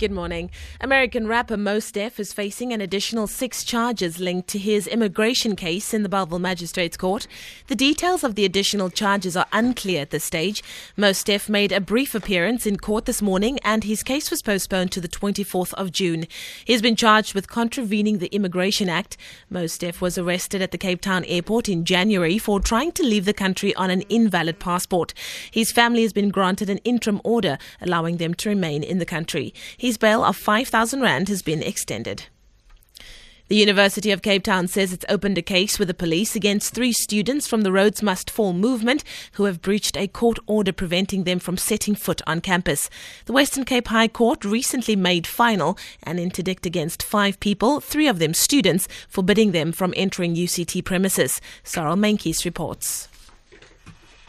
Good morning. American rapper Mos Def is facing an additional six charges linked to his immigration case in the Bellville Magistrates Court. The details of the additional charges are unclear at this stage. Mos Def made a brief appearance in court this morning and his case was postponed to the 24th of June. He has been charged with contravening the Immigration Act. Mos Def was arrested at the Cape Town airport in January for trying to leave the country on an invalid passport. His family has been granted an interim order allowing them to remain in the country. His bail of 5,000 Rand has been extended. The University of Cape Town says it's opened a case with the police against three students from the Rhodes Must Fall movement who have breached a court order preventing them from setting foot on campus. The Western Cape High Court recently made final an interdict against five people, three of them students, forbidding them from entering UCT premises. Sarah Menkes reports.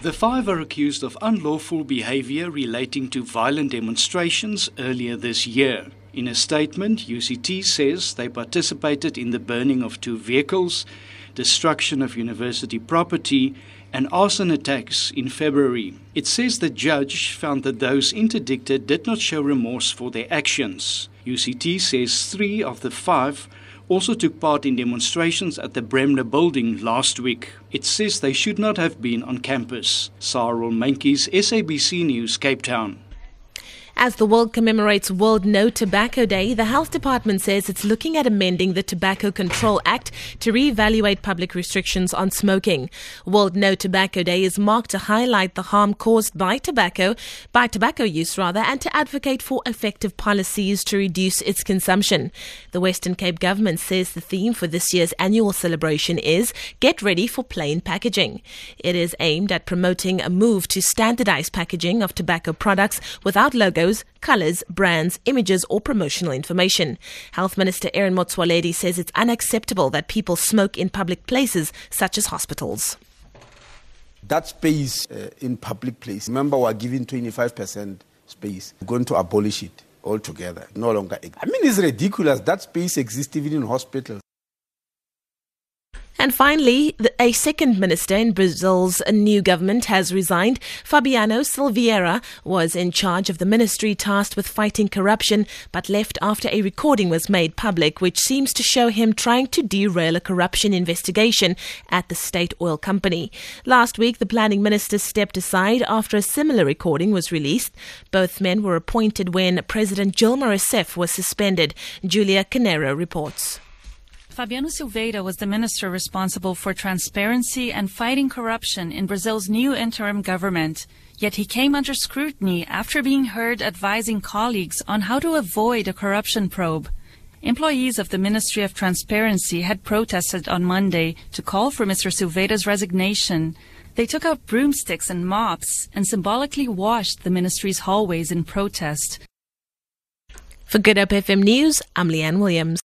The five are accused of unlawful behavior relating to violent demonstrations earlier this year. In a statement, UCT says they participated in the burning of two vehicles, destruction of university property, and arson attacks in February. It says the judge found that those interdicted did not show remorse for their actions. UCT says three of the five also took part in demonstrations at the Bremner building last week. It says they should not have been on campus. Sarah Menkes, SABC News, Cape Town. As the world commemorates World No Tobacco Day, the Health Department says it's looking at amending the Tobacco Control Act to re-evaluate public restrictions on smoking. World No Tobacco Day is marked to highlight the harm caused by tobacco, by tobacco use rather, and to advocate for effective policies to reduce its consumption. The Western Cape government says the theme for this year's annual celebration is Get Ready for Plain Packaging. It is aimed at promoting a move to standardize packaging of tobacco products without logos logos, colours, brands, images, or promotional information. Health Minister Aaron Motsoaledi says it's unacceptable that people smoke in public places such as hospitals. That space uh, in public place, remember, we're giving 25% space. We're going to abolish it altogether. No longer. I mean, it's ridiculous. That space exists even in hospitals. And finally, a second minister in Brazil's new government has resigned. Fabiano Silveira was in charge of the ministry tasked with fighting corruption, but left after a recording was made public, which seems to show him trying to derail a corruption investigation at the state oil company. Last week, the planning minister stepped aside after a similar recording was released. Both men were appointed when President Dilma Rousseff was suspended. Julia Carneiro reports. Fabiano Silveira was the minister responsible for transparency and fighting corruption in Brazil's new interim government. Yet he came under scrutiny after being heard advising colleagues on how to avoid a corruption probe. Employees of the Ministry of Transparency had protested on Monday to call for Mr. Silveira's resignation. They took out broomsticks and mops and symbolically washed the ministry's hallways in protest. For Good Hope FM News, I'm Leanne Williams.